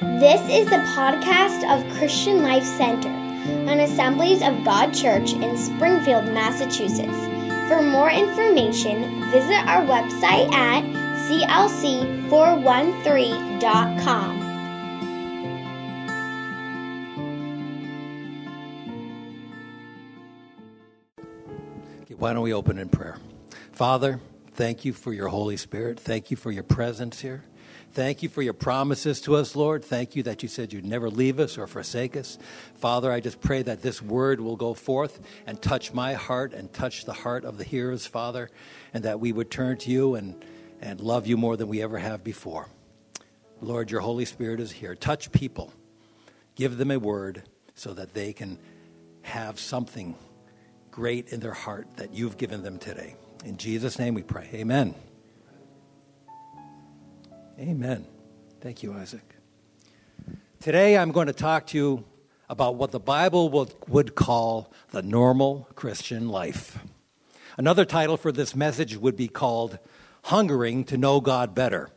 This is the podcast of Christian Life Center, an Assemblies of God church in Springfield, Massachusetts. For more information, visit our website at clc413.com. Why don't we open in prayer? Father, thank you for your Holy Spirit. Thank you for your presence here. Thank you for your promises to us, Lord. Thank you that you said you'd never leave us or forsake us. Father, I just pray that this word will go forth and touch my heart and touch the heart of the hearers, Father, and that we would turn to you and, and love you more than we ever have before. Lord, your Holy Spirit is here. Touch people, give them a word so that they can have something great in their heart that you've given them today. In Jesus' name we pray. Amen. Amen. Thank you, Isaac. Today I'm going to talk to you about what the Bible would, would call the normal Christian life. Another title for this message would be called Hungering to Know God Better.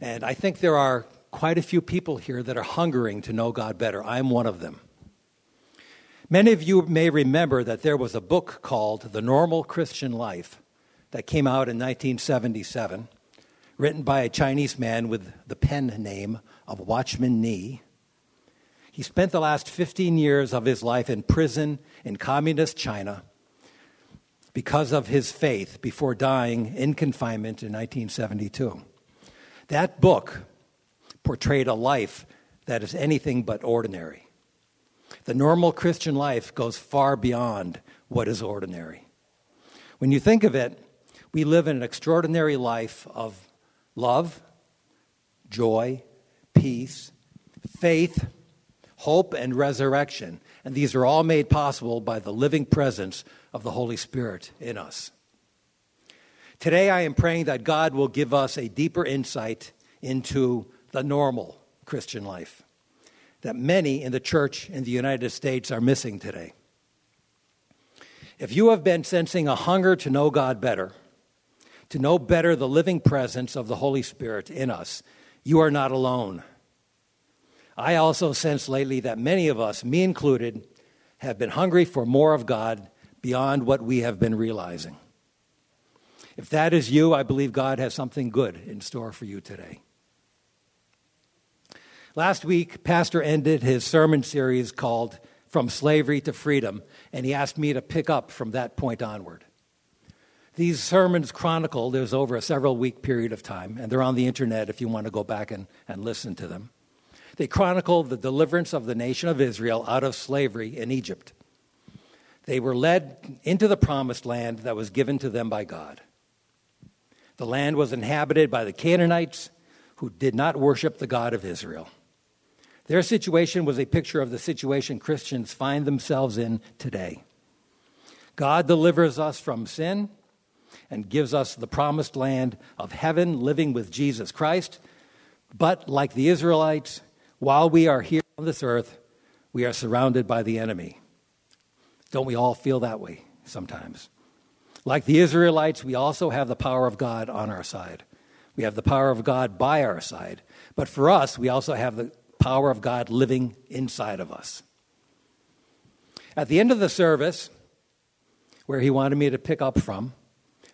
And I think there are quite a few people here that are hungering to know God better. I'm one of them. Many of you may remember that there was a book called The Normal Christian Life that came out in 1977, written by a Chinese man with the pen name of Watchman Nee. He spent the last 15 years of his life in prison in communist China because of his faith before dying in confinement in 1972. That book portrayed a life that is anything but ordinary. The normal Christian life goes far beyond what is ordinary. When you think of it, we live in an extraordinary life of love, joy, peace, faith, hope, and resurrection. And these are all made possible by the living presence of the Holy Spirit in us. Today, I am praying that God will give us a deeper insight into the normal Christian life that many in the church in the United States are missing today. If you have been sensing a hunger to know God better, to know better the living presence of the Holy Spirit in us, you are not alone. I also sense lately that many of us, me included, have been hungry for more of God beyond what we have been realizing. If that is you, I believe God has something good in store for you today. Last week, Pastor ended his sermon series called From Slavery to Freedom, and he asked me to pick up from that point onward. These sermons chronicle, there's over a several week period of time, and they're on the internet if you want to go back and, and listen to them. They chronicle the deliverance of the nation of Israel out of slavery in Egypt. They were led into the promised land that was given to them by God. The land was inhabited by the Canaanites who did not worship the God of Israel. Their situation was a picture of the situation Christians find themselves in today. God delivers us from sin and gives us the promised land of heaven, living with Jesus Christ. But like the Israelites, while we are here on this earth, we are surrounded by the enemy. Don't we all feel that way sometimes? Like the Israelites, we also have the power of God on our side. We have the power of God by our side. But for us, we also have the power of God living inside of us. At the end of the service, where he wanted me to pick up from,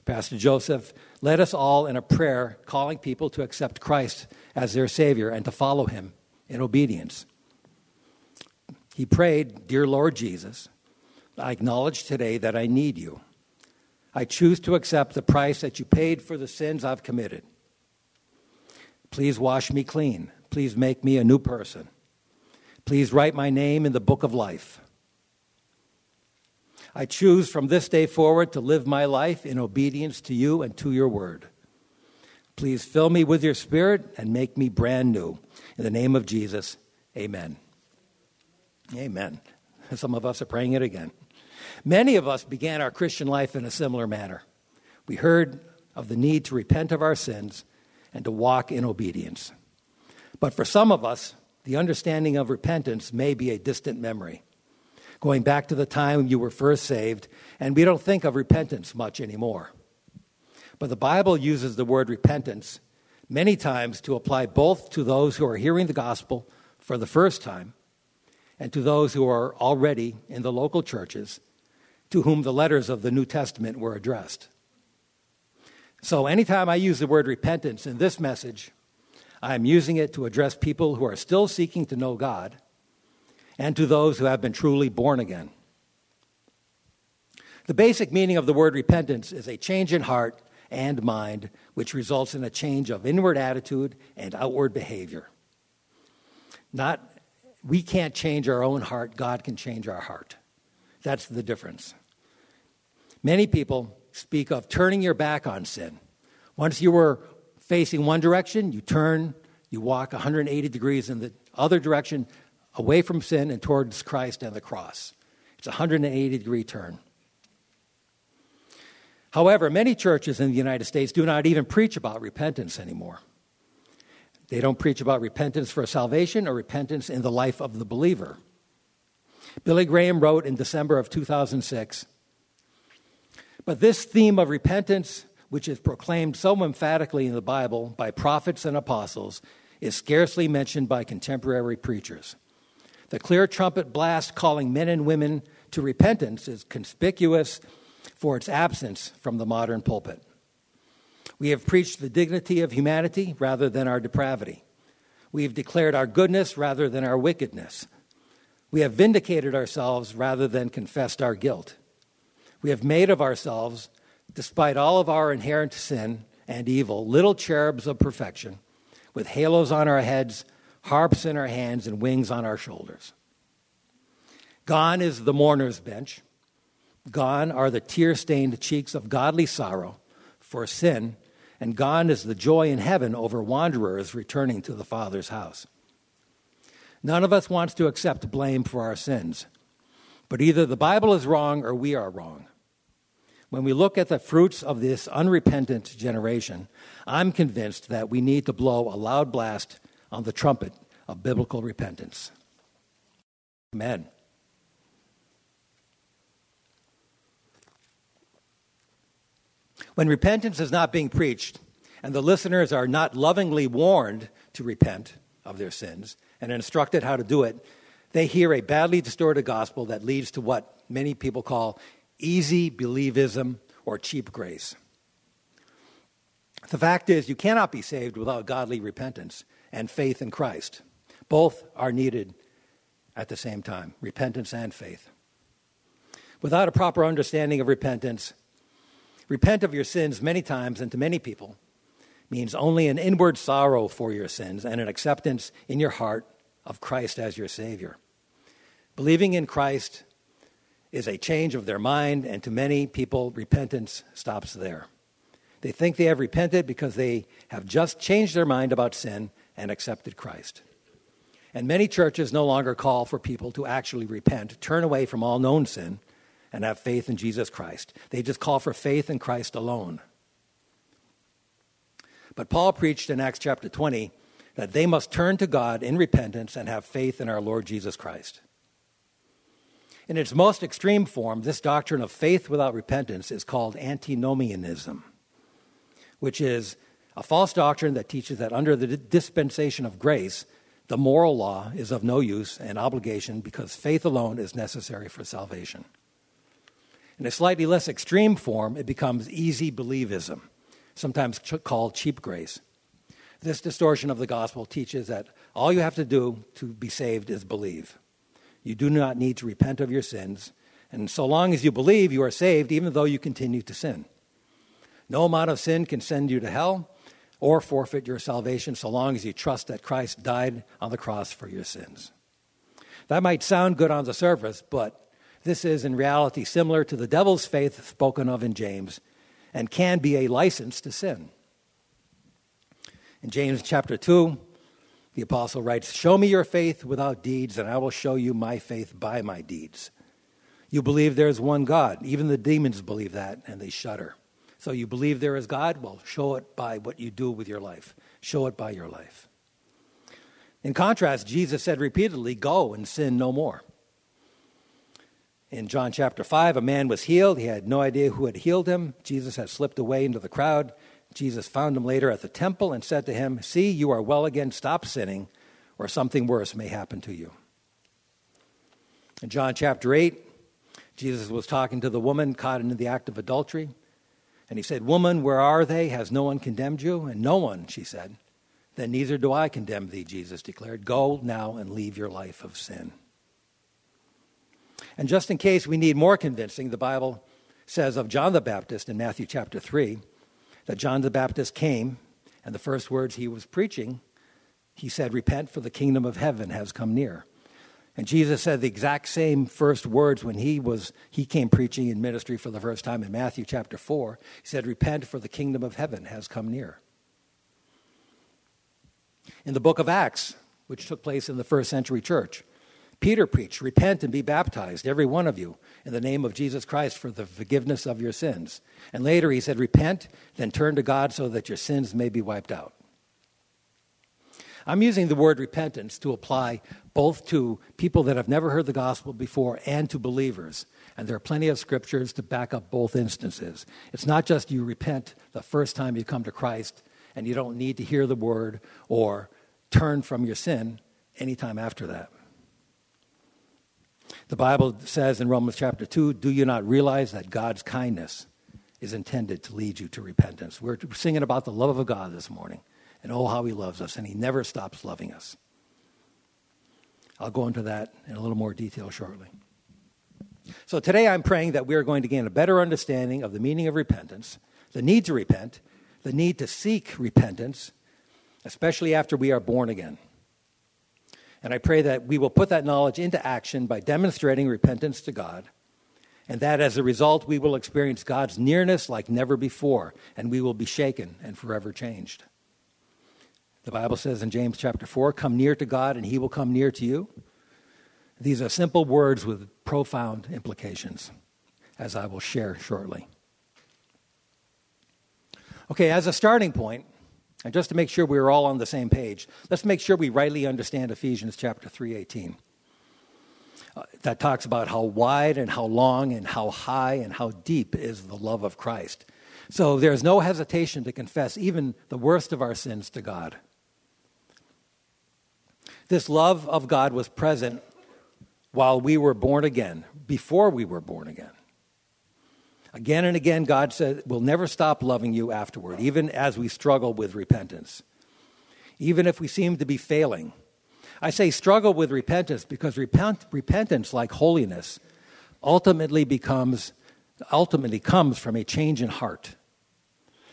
Pastor Joseph led us all in a prayer calling people to accept Christ as their Savior and to follow him in obedience. He prayed, Dear Lord Jesus, I acknowledge today that I need you. I choose to accept the price that you paid for the sins I've committed. Please wash me clean. Please make me a new person. Please write my name in the book of life. I choose from this day forward to live my life in obedience to you and to your word. Please fill me with your spirit and make me brand new. In the name of Jesus, amen. Amen. Some of us are praying it again. Many of us began our Christian life in a similar manner. We heard of the need to repent of our sins and to walk in obedience. But for some of us, the understanding of repentance may be a distant memory, going back to the time you were first saved, and we don't think of repentance much anymore. But the Bible uses the word repentance many times to apply both to those who are hearing the gospel for the first time and to those who are already in the local churches to whom the letters of the New Testament were addressed. So, anytime I use the word repentance in this message, I'm using it to address people who are still seeking to know God and to those who have been truly born again. The basic meaning of the word repentance is a change in heart and mind, which results in a change of inward attitude and outward behavior. Not, we can't change our own heart, God can change our heart. That's the difference. Many people speak of turning your back on sin. Once you were facing one direction, you turn, you walk 180 degrees in the other direction, away from sin and towards Christ and the cross. It's a 180 degree turn. However, many churches in the United States do not even preach about repentance anymore. They don't preach about repentance for salvation or repentance in the life of the believer. Billy Graham wrote in December of 2006 But this theme of repentance, which is proclaimed so emphatically in the Bible by prophets and apostles, is scarcely mentioned by contemporary preachers. The clear trumpet blast calling men and women to repentance is conspicuous for its absence from the modern pulpit. We have preached the dignity of humanity rather than our depravity. We have declared our goodness rather than our wickedness. We have vindicated ourselves rather than confessed our guilt. We have made of ourselves, despite all of our inherent sin and evil, little cherubs of perfection, with halos on our heads, harps in our hands, and wings on our shoulders. Gone is the mourner's bench. Gone are the tear stained cheeks of godly sorrow for sin, and gone is the joy in heaven over wanderers returning to the Father's house. None of us wants to accept blame for our sins, but either the Bible is wrong or we are wrong. When we look at the fruits of this unrepentant generation, I'm convinced that we need to blow a loud blast on the trumpet of biblical repentance. Amen. When repentance is not being preached and the listeners are not lovingly warned to repent of their sins and instructed how to do it, they hear a badly distorted gospel that leads to what many people call easy believism or cheap grace. The fact is, you cannot be saved without godly repentance and faith in Christ. Both are needed at the same time repentance and faith. Without a proper understanding of repentance, repent of your sins many times and to many people means only an inward sorrow for your sins and an acceptance in your heart of Christ as your Savior. Believing in Christ is a change of their mind, and to many people, repentance stops there. They think they have repented because they have just changed their mind about sin and accepted Christ. And many churches no longer call for people to actually repent, turn away from all known sin, and have faith in Jesus Christ. They just call for faith in Christ alone. But Paul preached in Acts chapter 20 that they must turn to God in repentance and have faith in our Lord Jesus Christ. In its most extreme form, this doctrine of faith without repentance is called antinomianism, which is a false doctrine that teaches that under the dispensation of grace, the moral law is of no use and obligation because faith alone is necessary for salvation. In a slightly less extreme form, it becomes easy believism, sometimes ch- called cheap grace. This distortion of the gospel teaches that all you have to do to be saved is believe. You do not need to repent of your sins, and so long as you believe, you are saved, even though you continue to sin. No amount of sin can send you to hell or forfeit your salvation so long as you trust that Christ died on the cross for your sins. That might sound good on the surface, but this is, in reality, similar to the devil's faith spoken of in James and can be a license to sin. In James chapter 2, the apostle writes, Show me your faith without deeds, and I will show you my faith by my deeds. You believe there is one God. Even the demons believe that, and they shudder. So you believe there is God? Well, show it by what you do with your life. Show it by your life. In contrast, Jesus said repeatedly, Go and sin no more. In John chapter 5, a man was healed. He had no idea who had healed him. Jesus had slipped away into the crowd. Jesus found him later at the temple and said to him, See, you are well again, stop sinning, or something worse may happen to you. In John chapter 8, Jesus was talking to the woman caught in the act of adultery. And he said, Woman, where are they? Has no one condemned you? And no one, she said. Then neither do I condemn thee, Jesus declared. Go now and leave your life of sin. And just in case we need more convincing, the Bible says of John the Baptist in Matthew chapter 3 that John the Baptist came, and the first words he was preaching, he said, Repent, for the kingdom of heaven has come near. And Jesus said the exact same first words when he was he came preaching in ministry for the first time in Matthew chapter 4. He said, "Repent for the kingdom of heaven has come near." In the book of Acts, which took place in the first century church, Peter preached, Repent and be baptized, every one of you, in the name of Jesus Christ for the forgiveness of your sins. And later he said, Repent, then turn to God so that your sins may be wiped out. I'm using the word repentance to apply both to people that have never heard the gospel before and to believers. And there are plenty of scriptures to back up both instances. It's not just you repent the first time you come to Christ and you don't need to hear the word or turn from your sin anytime after that. The Bible says in Romans chapter 2 Do you not realize that God's kindness is intended to lead you to repentance? We're singing about the love of God this morning and oh, how he loves us, and he never stops loving us. I'll go into that in a little more detail shortly. So today I'm praying that we are going to gain a better understanding of the meaning of repentance, the need to repent, the need to seek repentance, especially after we are born again. And I pray that we will put that knowledge into action by demonstrating repentance to God, and that as a result we will experience God's nearness like never before, and we will be shaken and forever changed. The Bible says in James chapter 4 come near to God and he will come near to you. These are simple words with profound implications, as I will share shortly. Okay, as a starting point, and just to make sure we're all on the same page, let's make sure we rightly understand Ephesians chapter 3:18. Uh, that talks about how wide and how long and how high and how deep is the love of Christ. So there's no hesitation to confess even the worst of our sins to God. This love of God was present while we were born again, before we were born again. Again and again, God said, We'll never stop loving you afterward, even as we struggle with repentance, even if we seem to be failing. I say struggle with repentance because repent, repentance, like holiness, ultimately becomes ultimately comes from a change in heart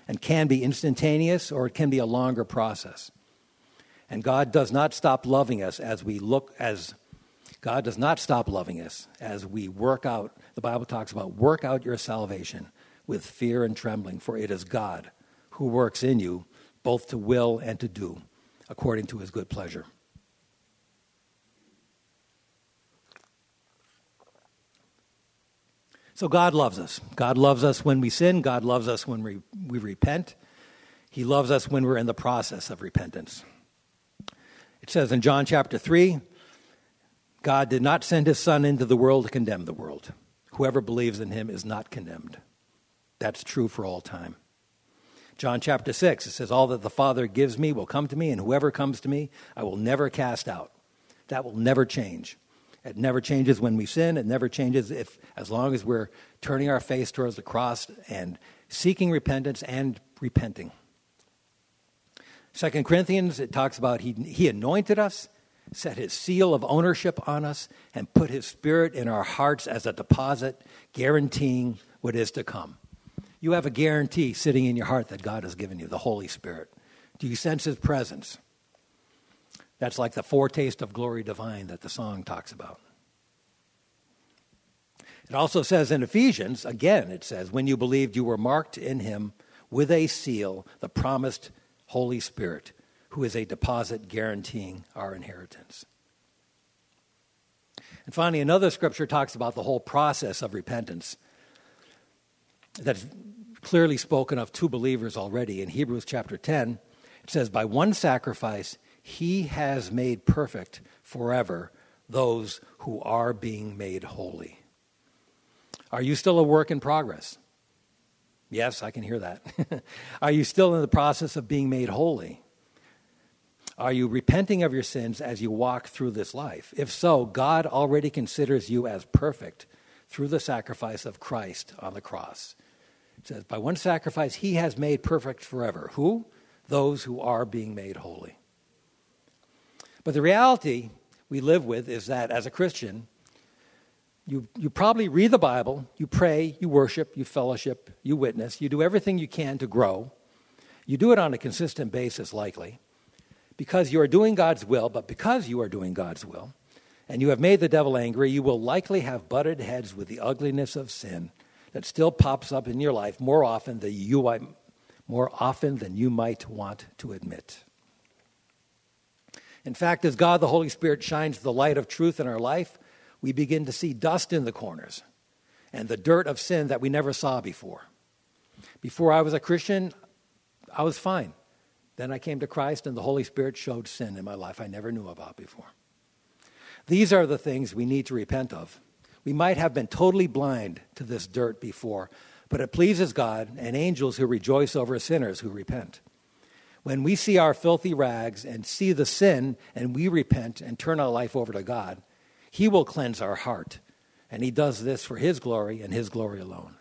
and can be instantaneous or it can be a longer process. And God does not stop loving us as we look as God does not stop loving us as we work out. The Bible talks about work out your salvation with fear and trembling, for it is God who works in you both to will and to do according to his good pleasure. So God loves us. God loves us when we sin. God loves us when we, we repent. He loves us when we're in the process of repentance. It says in John chapter 3 God did not send his Son into the world to condemn the world. Whoever believes in him is not condemned. That's true for all time. John chapter 6, it says, All that the Father gives me will come to me, and whoever comes to me, I will never cast out. That will never change. It never changes when we sin. It never changes if, as long as we're turning our face towards the cross and seeking repentance and repenting. Second Corinthians, it talks about he, he anointed us, set his seal of ownership on us, and put his spirit in our hearts as a deposit, guaranteeing what is to come. You have a guarantee sitting in your heart that God has given you, the Holy Spirit. Do you sense his presence? That's like the foretaste of glory divine that the song talks about. It also says in Ephesians, again, it says, when you believed, you were marked in him with a seal, the promised Holy Spirit, who is a deposit guaranteeing our inheritance. And finally, another scripture talks about the whole process of repentance that's clearly spoken of to believers already. In Hebrews chapter 10, it says, By one sacrifice, he has made perfect forever those who are being made holy. Are you still a work in progress? Yes, I can hear that. Are you still in the process of being made holy? Are you repenting of your sins as you walk through this life? If so, God already considers you as perfect through the sacrifice of Christ on the cross. It says, By one sacrifice, he has made perfect forever. Who? Those who are being made holy. But the reality we live with is that as a Christian, you, you probably read the Bible, you pray, you worship, you fellowship, you witness, you do everything you can to grow. You do it on a consistent basis, likely, because you are doing God's will, but because you are doing God's will, and you have made the devil angry, you will likely have butted heads with the ugliness of sin that still pops up in your life more often than you, more often than you might want to admit. In fact, as God the Holy Spirit shines the light of truth in our life, we begin to see dust in the corners and the dirt of sin that we never saw before. Before I was a Christian, I was fine. Then I came to Christ, and the Holy Spirit showed sin in my life I never knew about before. These are the things we need to repent of. We might have been totally blind to this dirt before, but it pleases God and angels who rejoice over sinners who repent. When we see our filthy rags and see the sin and we repent and turn our life over to God, He will cleanse our heart. And He does this for His glory and His glory alone.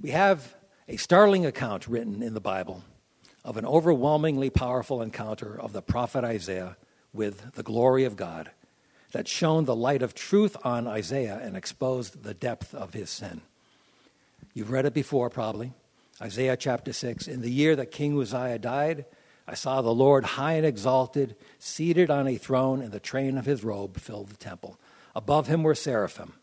We have a startling account written in the Bible of an overwhelmingly powerful encounter of the prophet Isaiah with the glory of God that shone the light of truth on Isaiah and exposed the depth of his sin. You've read it before, probably. Isaiah chapter 6 In the year that King Uzziah died, I saw the Lord high and exalted, seated on a throne, and the train of his robe filled the temple. Above him were seraphim,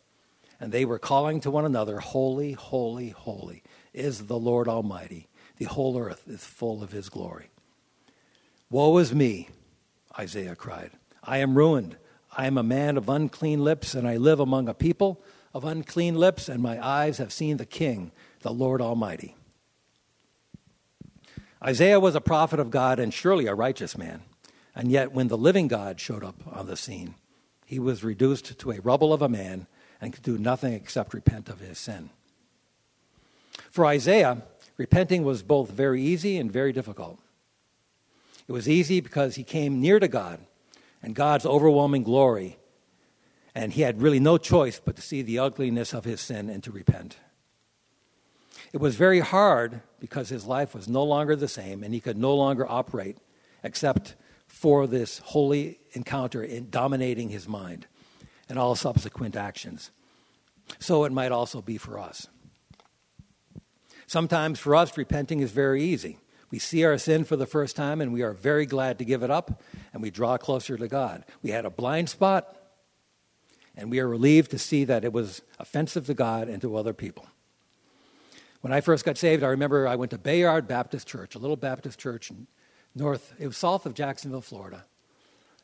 and they were calling to one another, Holy, holy, holy is the Lord Almighty. The whole earth is full of his glory. Woe is me, Isaiah cried. I am ruined. I am a man of unclean lips, and I live among a people of unclean lips, and my eyes have seen the King, the Lord Almighty. Isaiah was a prophet of God and surely a righteous man. And yet, when the living God showed up on the scene, he was reduced to a rubble of a man and could do nothing except repent of his sin. For Isaiah, repenting was both very easy and very difficult. It was easy because he came near to God and God's overwhelming glory, and he had really no choice but to see the ugliness of his sin and to repent. It was very hard because his life was no longer the same and he could no longer operate except for this holy encounter in dominating his mind and all subsequent actions. So it might also be for us. Sometimes for us, repenting is very easy. We see our sin for the first time and we are very glad to give it up and we draw closer to God. We had a blind spot and we are relieved to see that it was offensive to God and to other people. When I first got saved, I remember I went to Bayard Baptist Church, a little Baptist church north, it was south of Jacksonville, Florida.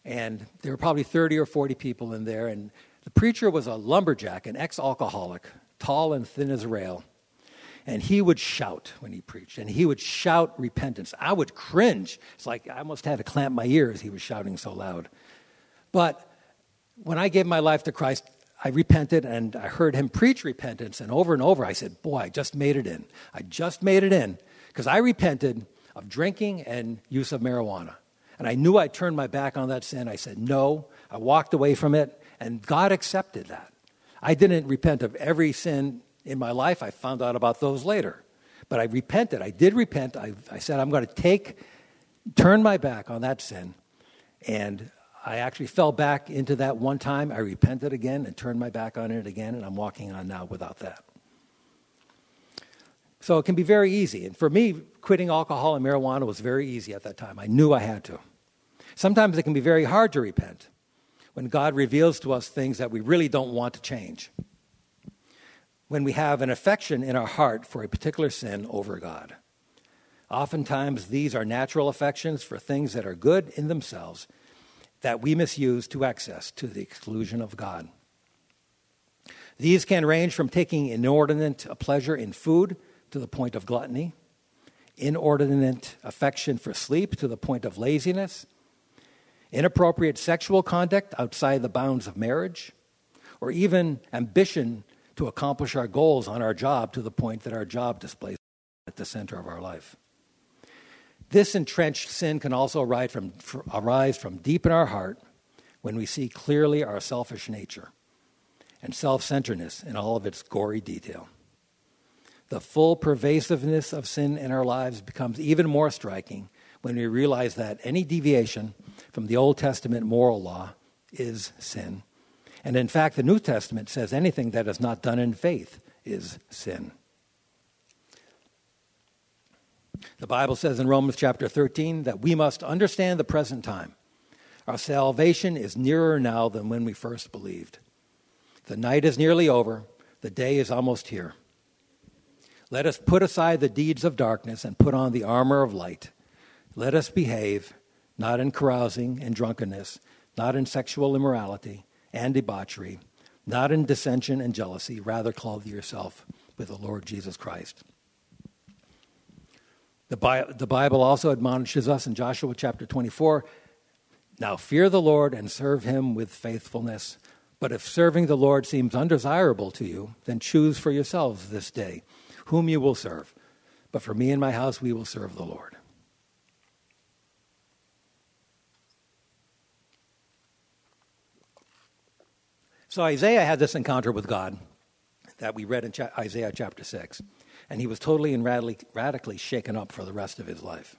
And there were probably 30 or 40 people in there. And the preacher was a lumberjack, an ex alcoholic, tall and thin as a rail. And he would shout when he preached, and he would shout repentance. I would cringe. It's like I almost had to clamp my ears, he was shouting so loud. But when I gave my life to Christ, I repented and I heard him preach repentance. And over and over, I said, Boy, I just made it in. I just made it in. Because I repented of drinking and use of marijuana. And I knew I turned my back on that sin. I said, No. I walked away from it. And God accepted that. I didn't repent of every sin in my life. I found out about those later. But I repented. I did repent. I, I said, I'm going to take, turn my back on that sin. And I actually fell back into that one time. I repented again and turned my back on it again, and I'm walking on now without that. So it can be very easy. And for me, quitting alcohol and marijuana was very easy at that time. I knew I had to. Sometimes it can be very hard to repent when God reveals to us things that we really don't want to change. When we have an affection in our heart for a particular sin over God. Oftentimes, these are natural affections for things that are good in themselves that we misuse to excess to the exclusion of God. These can range from taking inordinate pleasure in food to the point of gluttony, inordinate affection for sleep to the point of laziness, inappropriate sexual conduct outside the bounds of marriage, or even ambition to accomplish our goals on our job to the point that our job displays at the center of our life. This entrenched sin can also arise from, arise from deep in our heart when we see clearly our selfish nature and self centeredness in all of its gory detail. The full pervasiveness of sin in our lives becomes even more striking when we realize that any deviation from the Old Testament moral law is sin. And in fact, the New Testament says anything that is not done in faith is sin. The Bible says in Romans chapter 13 that we must understand the present time. Our salvation is nearer now than when we first believed. The night is nearly over, the day is almost here. Let us put aside the deeds of darkness and put on the armor of light. Let us behave, not in carousing and drunkenness, not in sexual immorality and debauchery, not in dissension and jealousy. Rather, clothe yourself with the Lord Jesus Christ. The, Bi- the Bible also admonishes us in Joshua chapter 24 now fear the Lord and serve him with faithfulness. But if serving the Lord seems undesirable to you, then choose for yourselves this day whom you will serve. But for me and my house, we will serve the Lord. So Isaiah had this encounter with God that we read in Isaiah chapter 6, and he was totally and radically, shaken up for the rest of his life.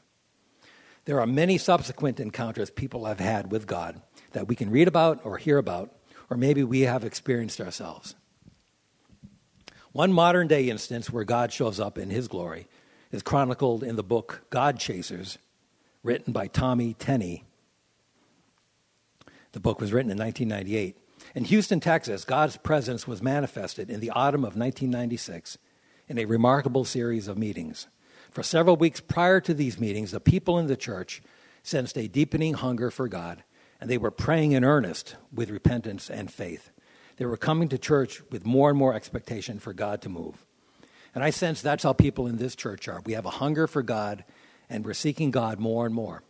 There are many subsequent encounters people have had with God that we can read about or hear about, or maybe we have experienced ourselves. One modern day instance where God shows up in his glory is chronicled in the book God Chasers, written by Tommy Tenney. The book was written in 1998. In Houston, Texas, God's presence was manifested in the autumn of 1996 in a remarkable series of meetings. For several weeks prior to these meetings, the people in the church sensed a deepening hunger for God, and they were praying in earnest with repentance and faith. They were coming to church with more and more expectation for God to move. And I sense that's how people in this church are. We have a hunger for God, and we're seeking God more and more.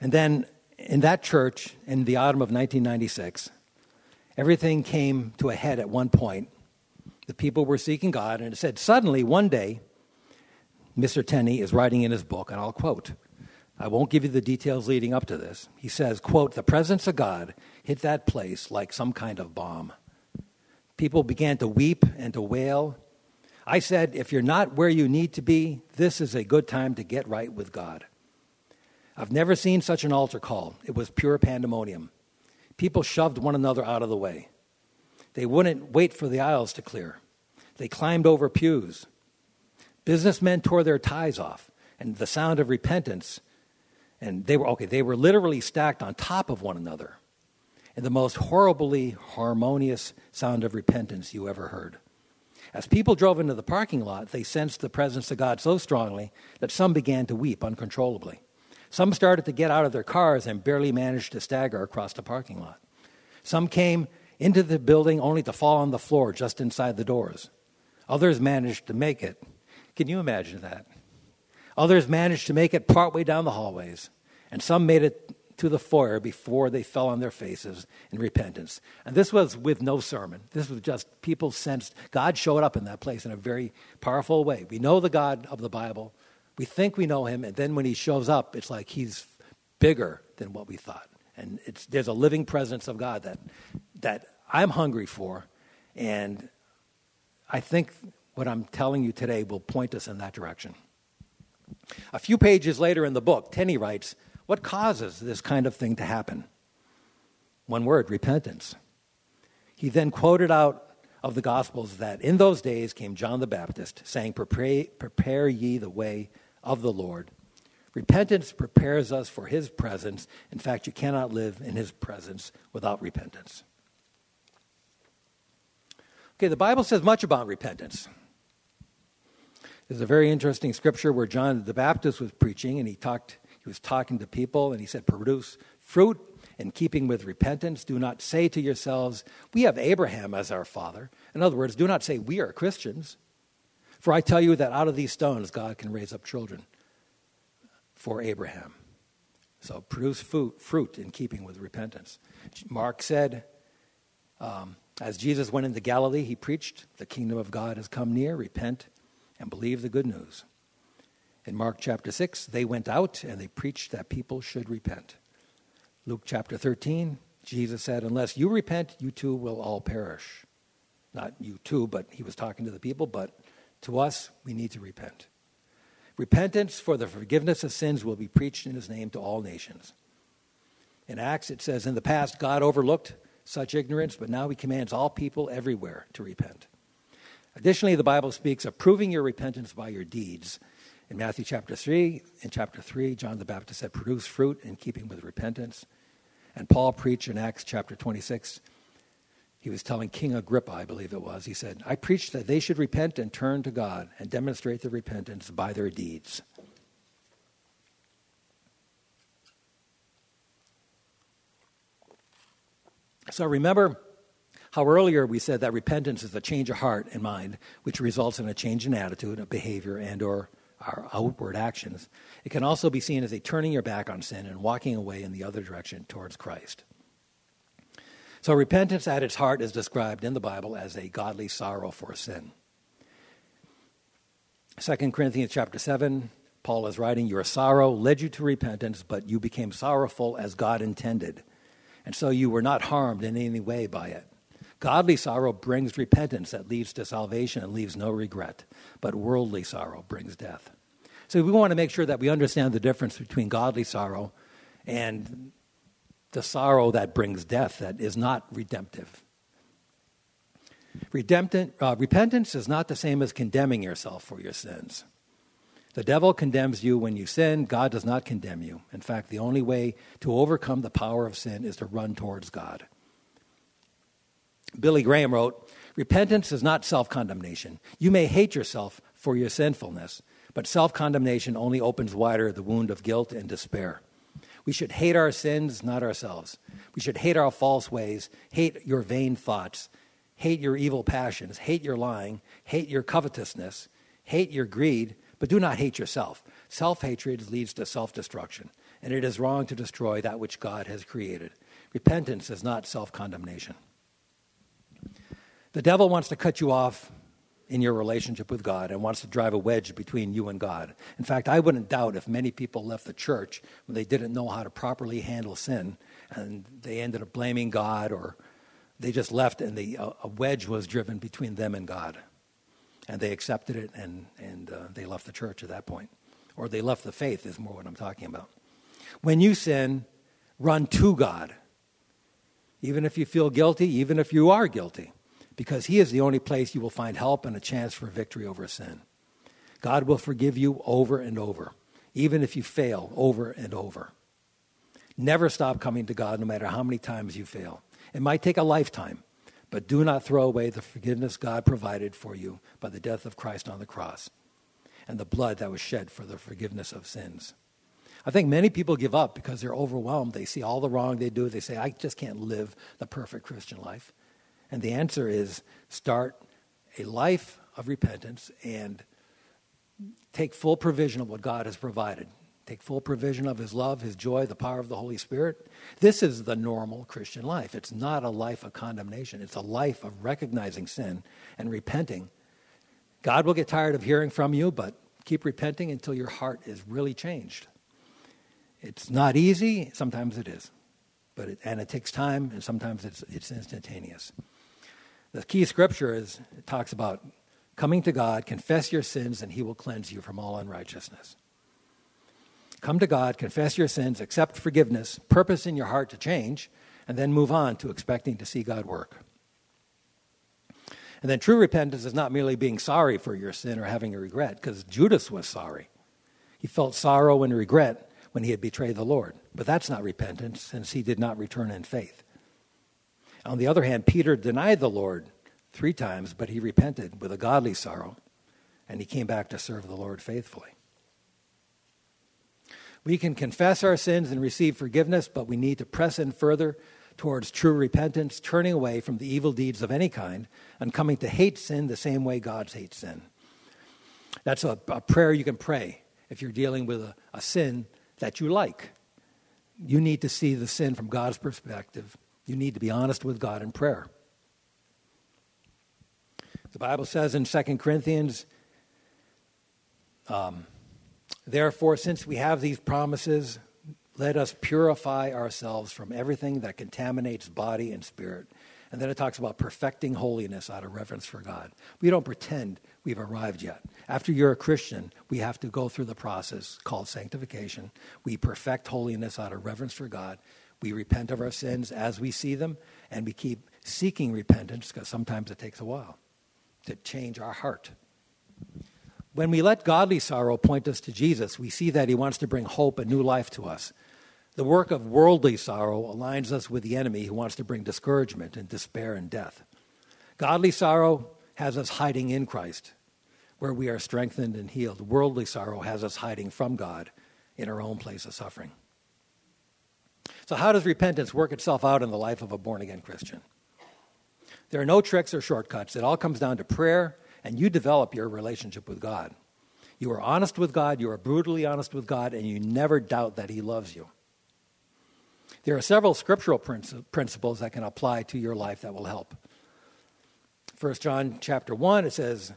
And then in that church, in the autumn of 1996, everything came to a head at one point. The people were seeking God, and it said, suddenly, one day, Mr. Tenney is writing in his book, and I'll quote, I won't give you the details leading up to this. He says, quote, the presence of God hit that place like some kind of bomb. People began to weep and to wail. I said, if you're not where you need to be, this is a good time to get right with God. I've never seen such an altar call. It was pure pandemonium. People shoved one another out of the way. They wouldn't wait for the aisles to clear. They climbed over pews. Businessmen tore their ties off, and the sound of repentance, and they were okay, they were literally stacked on top of one another in the most horribly harmonious sound of repentance you ever heard. As people drove into the parking lot, they sensed the presence of God so strongly that some began to weep uncontrollably. Some started to get out of their cars and barely managed to stagger across the parking lot. Some came into the building only to fall on the floor just inside the doors. Others managed to make it. Can you imagine that? Others managed to make it partway down the hallways, and some made it to the foyer before they fell on their faces in repentance. And this was with no sermon. This was just people sensed God showed up in that place in a very powerful way. We know the God of the Bible, we think we know him, and then when he shows up, it's like he's bigger than what we thought. And there's a living presence of God that, that I'm hungry for. And I think what I'm telling you today will point us in that direction. A few pages later in the book, Tenney writes, What causes this kind of thing to happen? One word repentance. He then quoted out of the Gospels that in those days came John the Baptist, saying, Prepare, prepare ye the way of the Lord. Repentance prepares us for his presence. In fact, you cannot live in his presence without repentance. Okay, the Bible says much about repentance. There's a very interesting scripture where John the Baptist was preaching and he talked he was talking to people and he said produce fruit in keeping with repentance. Do not say to yourselves, we have Abraham as our father. In other words, do not say we are Christians. For I tell you that out of these stones, God can raise up children for Abraham. So produce fruit, fruit in keeping with repentance. Mark said, um, As Jesus went into Galilee, he preached, The kingdom of God has come near, repent and believe the good news. In Mark chapter 6, they went out and they preached that people should repent. Luke chapter 13, Jesus said, Unless you repent, you too will all perish. Not you too, but he was talking to the people, but to us, we need to repent. Repentance for the forgiveness of sins will be preached in his name to all nations. In Acts, it says, In the past, God overlooked such ignorance, but now he commands all people everywhere to repent. Additionally, the Bible speaks of proving your repentance by your deeds. In Matthew chapter 3, in chapter 3, John the Baptist said, Produce fruit in keeping with repentance. And Paul preached in Acts chapter 26. He was telling King Agrippa, I believe it was, he said, I preached that they should repent and turn to God and demonstrate their repentance by their deeds. So remember how earlier we said that repentance is a change of heart and mind, which results in a change in attitude, behavior, and or our outward actions. It can also be seen as a turning your back on sin and walking away in the other direction towards Christ. So repentance at its heart is described in the Bible as a godly sorrow for sin. 2 Corinthians chapter 7, Paul is writing, Your sorrow led you to repentance, but you became sorrowful as God intended and so you were not harmed in any way by it. Godly sorrow brings repentance that leads to salvation and leaves no regret, but worldly sorrow brings death. So we want to make sure that we understand the difference between godly sorrow and the sorrow that brings death, that is not redemptive. Uh, repentance is not the same as condemning yourself for your sins. The devil condemns you when you sin. God does not condemn you. In fact, the only way to overcome the power of sin is to run towards God. Billy Graham wrote Repentance is not self condemnation. You may hate yourself for your sinfulness, but self condemnation only opens wider the wound of guilt and despair. We should hate our sins, not ourselves. We should hate our false ways, hate your vain thoughts, hate your evil passions, hate your lying, hate your covetousness, hate your greed, but do not hate yourself. Self hatred leads to self destruction, and it is wrong to destroy that which God has created. Repentance is not self condemnation. The devil wants to cut you off in your relationship with God and wants to drive a wedge between you and God. In fact, I wouldn't doubt if many people left the church when they didn't know how to properly handle sin and they ended up blaming God or they just left and the, a wedge was driven between them and God and they accepted it and, and uh, they left the church at that point. Or they left the faith, is more what I'm talking about. When you sin, run to God. Even if you feel guilty, even if you are guilty, because He is the only place you will find help and a chance for victory over sin. God will forgive you over and over, even if you fail over and over. Never stop coming to God no matter how many times you fail. It might take a lifetime, but do not throw away the forgiveness God provided for you by the death of Christ on the cross and the blood that was shed for the forgiveness of sins. I think many people give up because they're overwhelmed. They see all the wrong they do. They say, I just can't live the perfect Christian life. And the answer is start a life of repentance and take full provision of what God has provided take full provision of his love, his joy, the power of the Holy Spirit. This is the normal Christian life. It's not a life of condemnation, it's a life of recognizing sin and repenting. God will get tired of hearing from you, but keep repenting until your heart is really changed. It's not easy, sometimes it is. But it, and it takes time, and sometimes it's, it's instantaneous. The key scripture is it talks about coming to God, confess your sins, and he will cleanse you from all unrighteousness. Come to God, confess your sins, accept forgiveness, purpose in your heart to change, and then move on to expecting to see God work. And then true repentance is not merely being sorry for your sin or having a regret, because Judas was sorry. He felt sorrow and regret when he had betrayed the Lord. But that's not repentance, since he did not return in faith. On the other hand, Peter denied the Lord three times, but he repented with a godly sorrow, and he came back to serve the Lord faithfully. We can confess our sins and receive forgiveness, but we need to press in further towards true repentance, turning away from the evil deeds of any kind, and coming to hate sin the same way God hates sin. That's a, a prayer you can pray if you're dealing with a, a sin that you like. You need to see the sin from God's perspective. You need to be honest with God in prayer. The Bible says in 2 Corinthians, um, therefore, since we have these promises, let us purify ourselves from everything that contaminates body and spirit. And then it talks about perfecting holiness out of reverence for God. We don't pretend we've arrived yet. After you're a Christian, we have to go through the process called sanctification. We perfect holiness out of reverence for God. We repent of our sins as we see them, and we keep seeking repentance because sometimes it takes a while to change our heart. When we let godly sorrow point us to Jesus, we see that he wants to bring hope and new life to us. The work of worldly sorrow aligns us with the enemy who wants to bring discouragement and despair and death. Godly sorrow has us hiding in Christ, where we are strengthened and healed. Worldly sorrow has us hiding from God in our own place of suffering. So, how does repentance work itself out in the life of a born again Christian? There are no tricks or shortcuts. It all comes down to prayer, and you develop your relationship with God. You are honest with God, you are brutally honest with God, and you never doubt that He loves you. There are several scriptural principles that can apply to your life that will help. First John chapter 1, it says,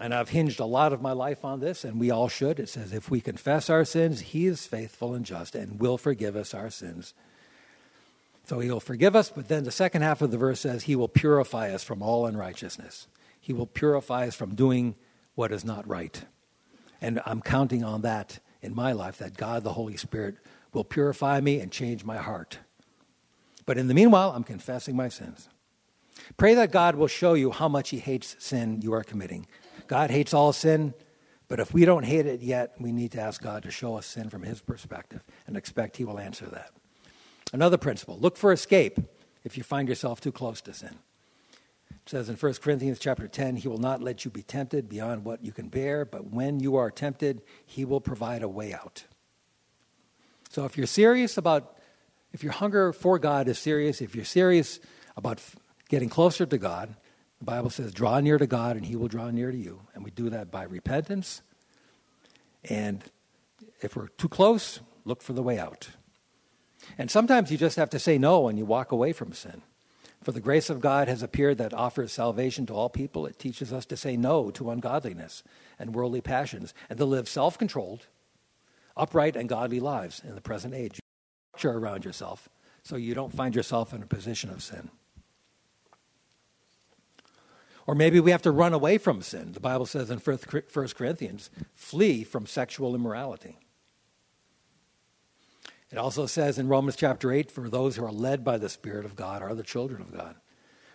and I've hinged a lot of my life on this, and we all should. It says, if we confess our sins, he is faithful and just and will forgive us our sins. So he will forgive us, but then the second half of the verse says, he will purify us from all unrighteousness. He will purify us from doing what is not right. And I'm counting on that in my life, that God, the Holy Spirit, will purify me and change my heart. But in the meanwhile, I'm confessing my sins. Pray that God will show you how much He hates sin you are committing. God hates all sin, but if we don't hate it yet, we need to ask God to show us sin from His perspective and expect He will answer that. Another principle look for escape if you find yourself too close to sin. It says in 1 Corinthians chapter 10, He will not let you be tempted beyond what you can bear, but when you are tempted, He will provide a way out. So if you're serious about, if your hunger for God is serious, if you're serious about getting closer to God, the Bible says, draw near to God and he will draw near to you. And we do that by repentance. And if we're too close, look for the way out. And sometimes you just have to say no and you walk away from sin. For the grace of God has appeared that offers salvation to all people. It teaches us to say no to ungodliness and worldly passions and to live self controlled upright and godly lives in the present age. Structure around yourself so you don't find yourself in a position of sin. Or maybe we have to run away from sin. The Bible says in 1 Corinthians, flee from sexual immorality. It also says in Romans chapter 8, for those who are led by the Spirit of God are the children of God.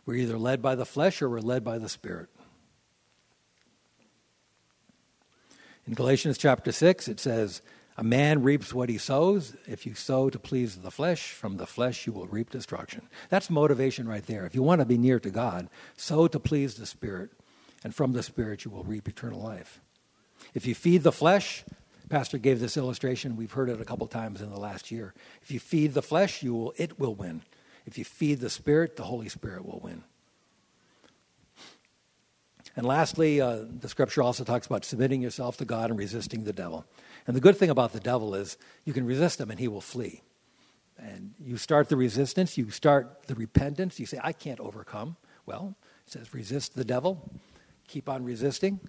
We're either led by the flesh or we're led by the Spirit. In Galatians chapter 6, it says, a man reaps what he sows. If you sow to please the flesh, from the flesh you will reap destruction. That's motivation right there. If you want to be near to God, sow to please the Spirit, and from the Spirit you will reap eternal life. If you feed the flesh, Pastor gave this illustration. We've heard it a couple times in the last year. If you feed the flesh, you will, it will win. If you feed the Spirit, the Holy Spirit will win. And lastly, uh, the scripture also talks about submitting yourself to God and resisting the devil. And the good thing about the devil is you can resist him and he will flee. And you start the resistance, you start the repentance, you say, I can't overcome. Well, it says, resist the devil, keep on resisting,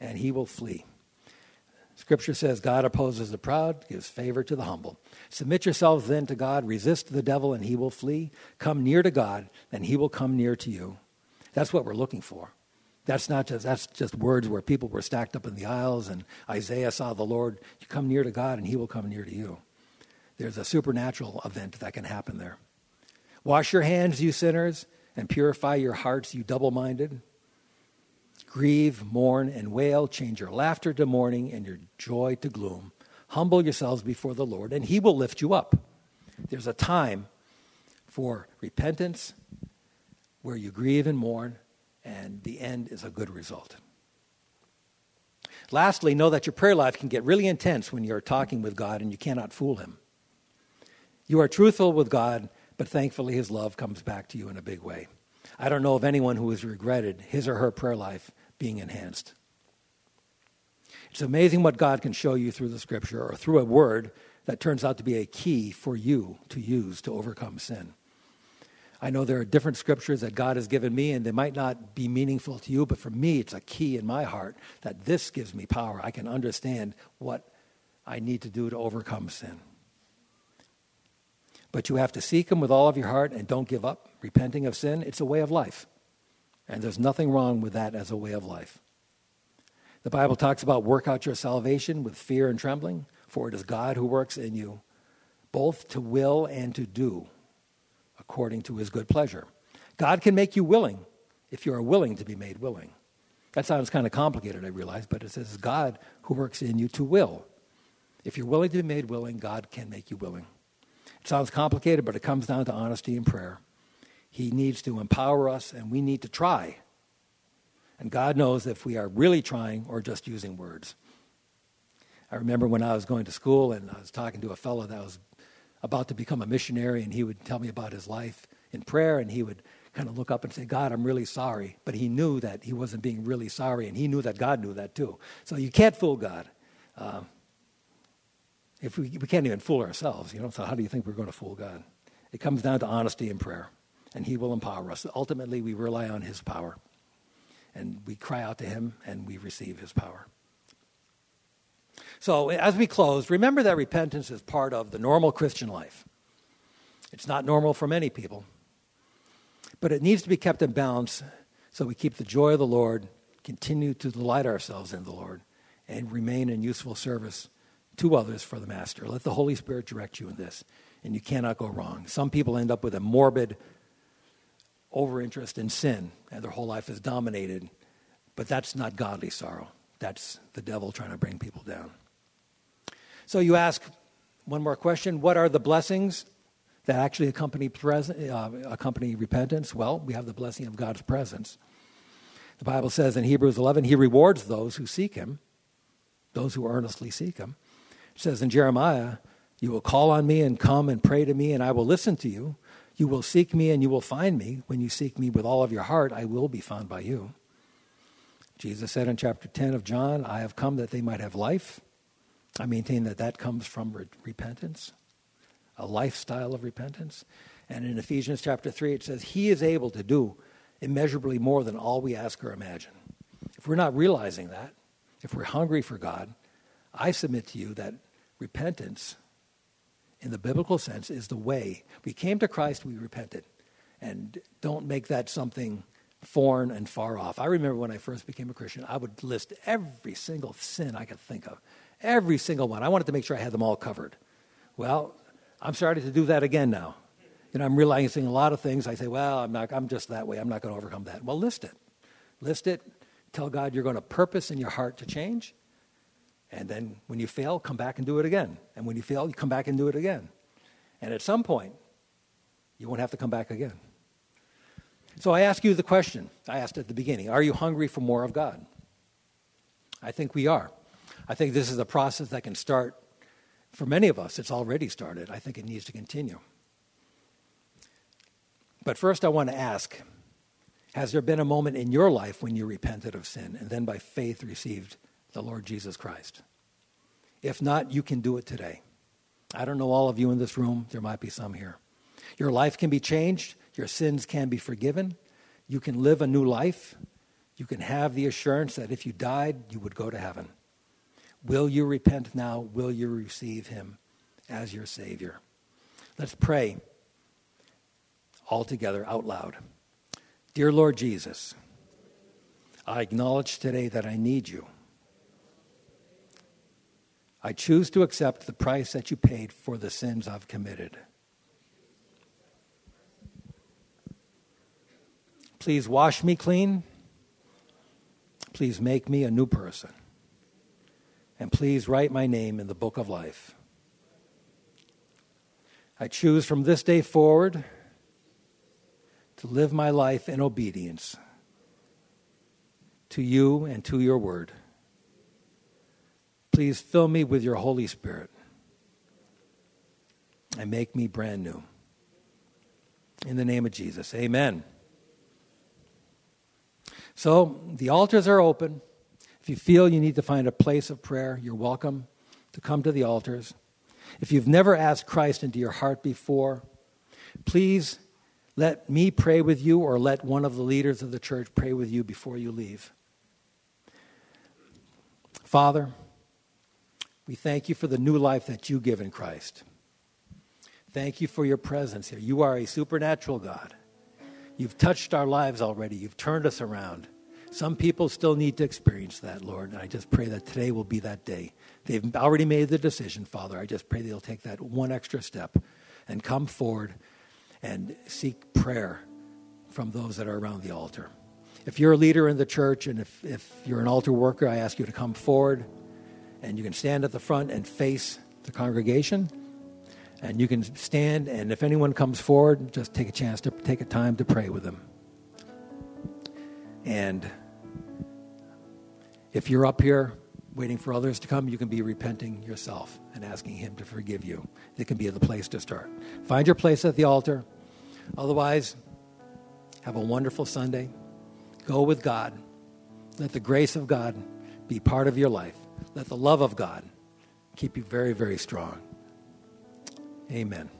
and he will flee. Scripture says, God opposes the proud, gives favor to the humble. Submit yourselves then to God, resist the devil, and he will flee. Come near to God, and he will come near to you. That's what we're looking for. That's not just that's just words where people were stacked up in the aisles and Isaiah saw the Lord. You come near to God and he will come near to you. There's a supernatural event that can happen there. Wash your hands, you sinners, and purify your hearts, you double minded. Grieve, mourn, and wail. Change your laughter to mourning and your joy to gloom. Humble yourselves before the Lord, and he will lift you up. There's a time for repentance where you grieve and mourn, and the end is a good result. Lastly, know that your prayer life can get really intense when you're talking with God and you cannot fool Him. You are truthful with God, but thankfully His love comes back to you in a big way. I don't know of anyone who has regretted his or her prayer life being enhanced. It's amazing what God can show you through the scripture or through a word that turns out to be a key for you to use to overcome sin. I know there are different scriptures that God has given me, and they might not be meaningful to you, but for me, it's a key in my heart that this gives me power. I can understand what I need to do to overcome sin. But you have to seek Him with all of your heart and don't give up. Repenting of sin, it's a way of life. And there's nothing wrong with that as a way of life. The Bible talks about work out your salvation with fear and trembling, for it is God who works in you, both to will and to do according to his good pleasure. God can make you willing if you are willing to be made willing. That sounds kind of complicated, I realize, but it says God who works in you to will. If you're willing to be made willing, God can make you willing. It sounds complicated, but it comes down to honesty and prayer. He needs to empower us, and we need to try. And God knows if we are really trying or just using words. I remember when I was going to school and I was talking to a fellow that was about to become a missionary, and he would tell me about his life in prayer, and he would kind of look up and say, God, I'm really sorry. But he knew that he wasn't being really sorry, and he knew that God knew that too. So you can't fool God. Um, if we, we can't even fool ourselves, you know, so how do you think we're going to fool God? It comes down to honesty and prayer, and he will empower us. Ultimately, we rely on his power, and we cry out to him, and we receive his power. So, as we close, remember that repentance is part of the normal Christian life. It's not normal for many people, but it needs to be kept in balance so we keep the joy of the Lord, continue to delight ourselves in the Lord, and remain in useful service to others for the Master. Let the Holy Spirit direct you in this, and you cannot go wrong. Some people end up with a morbid overinterest in sin, and their whole life is dominated, but that's not godly sorrow. That's the devil trying to bring people down. So you ask one more question what are the blessings that actually accompany, uh, accompany repentance? Well, we have the blessing of God's presence. The Bible says in Hebrews 11, He rewards those who seek Him, those who earnestly seek Him. It says in Jeremiah, You will call on me and come and pray to me, and I will listen to you. You will seek me and you will find me. When you seek me with all of your heart, I will be found by you. Jesus said in chapter 10 of John, I have come that they might have life I maintain that that comes from re- repentance, a lifestyle of repentance. And in Ephesians chapter 3, it says, He is able to do immeasurably more than all we ask or imagine. If we're not realizing that, if we're hungry for God, I submit to you that repentance, in the biblical sense, is the way. We came to Christ, we repented. And don't make that something foreign and far off. I remember when I first became a Christian, I would list every single sin I could think of. Every single one. I wanted to make sure I had them all covered. Well, I'm starting to do that again now. You know, I'm realizing a lot of things. I say, well, I'm not. I'm just that way. I'm not going to overcome that. Well, list it. List it. Tell God you're going to purpose in your heart to change. And then when you fail, come back and do it again. And when you fail, you come back and do it again. And at some point, you won't have to come back again. So I ask you the question I asked at the beginning Are you hungry for more of God? I think we are. I think this is a process that can start for many of us. It's already started. I think it needs to continue. But first, I want to ask Has there been a moment in your life when you repented of sin and then by faith received the Lord Jesus Christ? If not, you can do it today. I don't know all of you in this room, there might be some here. Your life can be changed, your sins can be forgiven, you can live a new life, you can have the assurance that if you died, you would go to heaven. Will you repent now? Will you receive him as your Savior? Let's pray all together out loud. Dear Lord Jesus, I acknowledge today that I need you. I choose to accept the price that you paid for the sins I've committed. Please wash me clean. Please make me a new person and please write my name in the book of life. I choose from this day forward to live my life in obedience to you and to your word. Please fill me with your Holy Spirit and make me brand new. In the name of Jesus, amen. So the altars are open. If you feel you need to find a place of prayer, you're welcome to come to the altars. If you've never asked Christ into your heart before, please let me pray with you or let one of the leaders of the church pray with you before you leave. Father, we thank you for the new life that you give in Christ. Thank you for your presence here. You are a supernatural God. You've touched our lives already, you've turned us around. Some people still need to experience that, Lord. And I just pray that today will be that day. They've already made the decision, Father. I just pray they'll take that one extra step and come forward and seek prayer from those that are around the altar. If you're a leader in the church and if, if you're an altar worker, I ask you to come forward and you can stand at the front and face the congregation. And you can stand, and if anyone comes forward, just take a chance to take a time to pray with them. And if you're up here waiting for others to come, you can be repenting yourself and asking Him to forgive you. It can be the place to start. Find your place at the altar. Otherwise, have a wonderful Sunday. Go with God. Let the grace of God be part of your life. Let the love of God keep you very, very strong. Amen.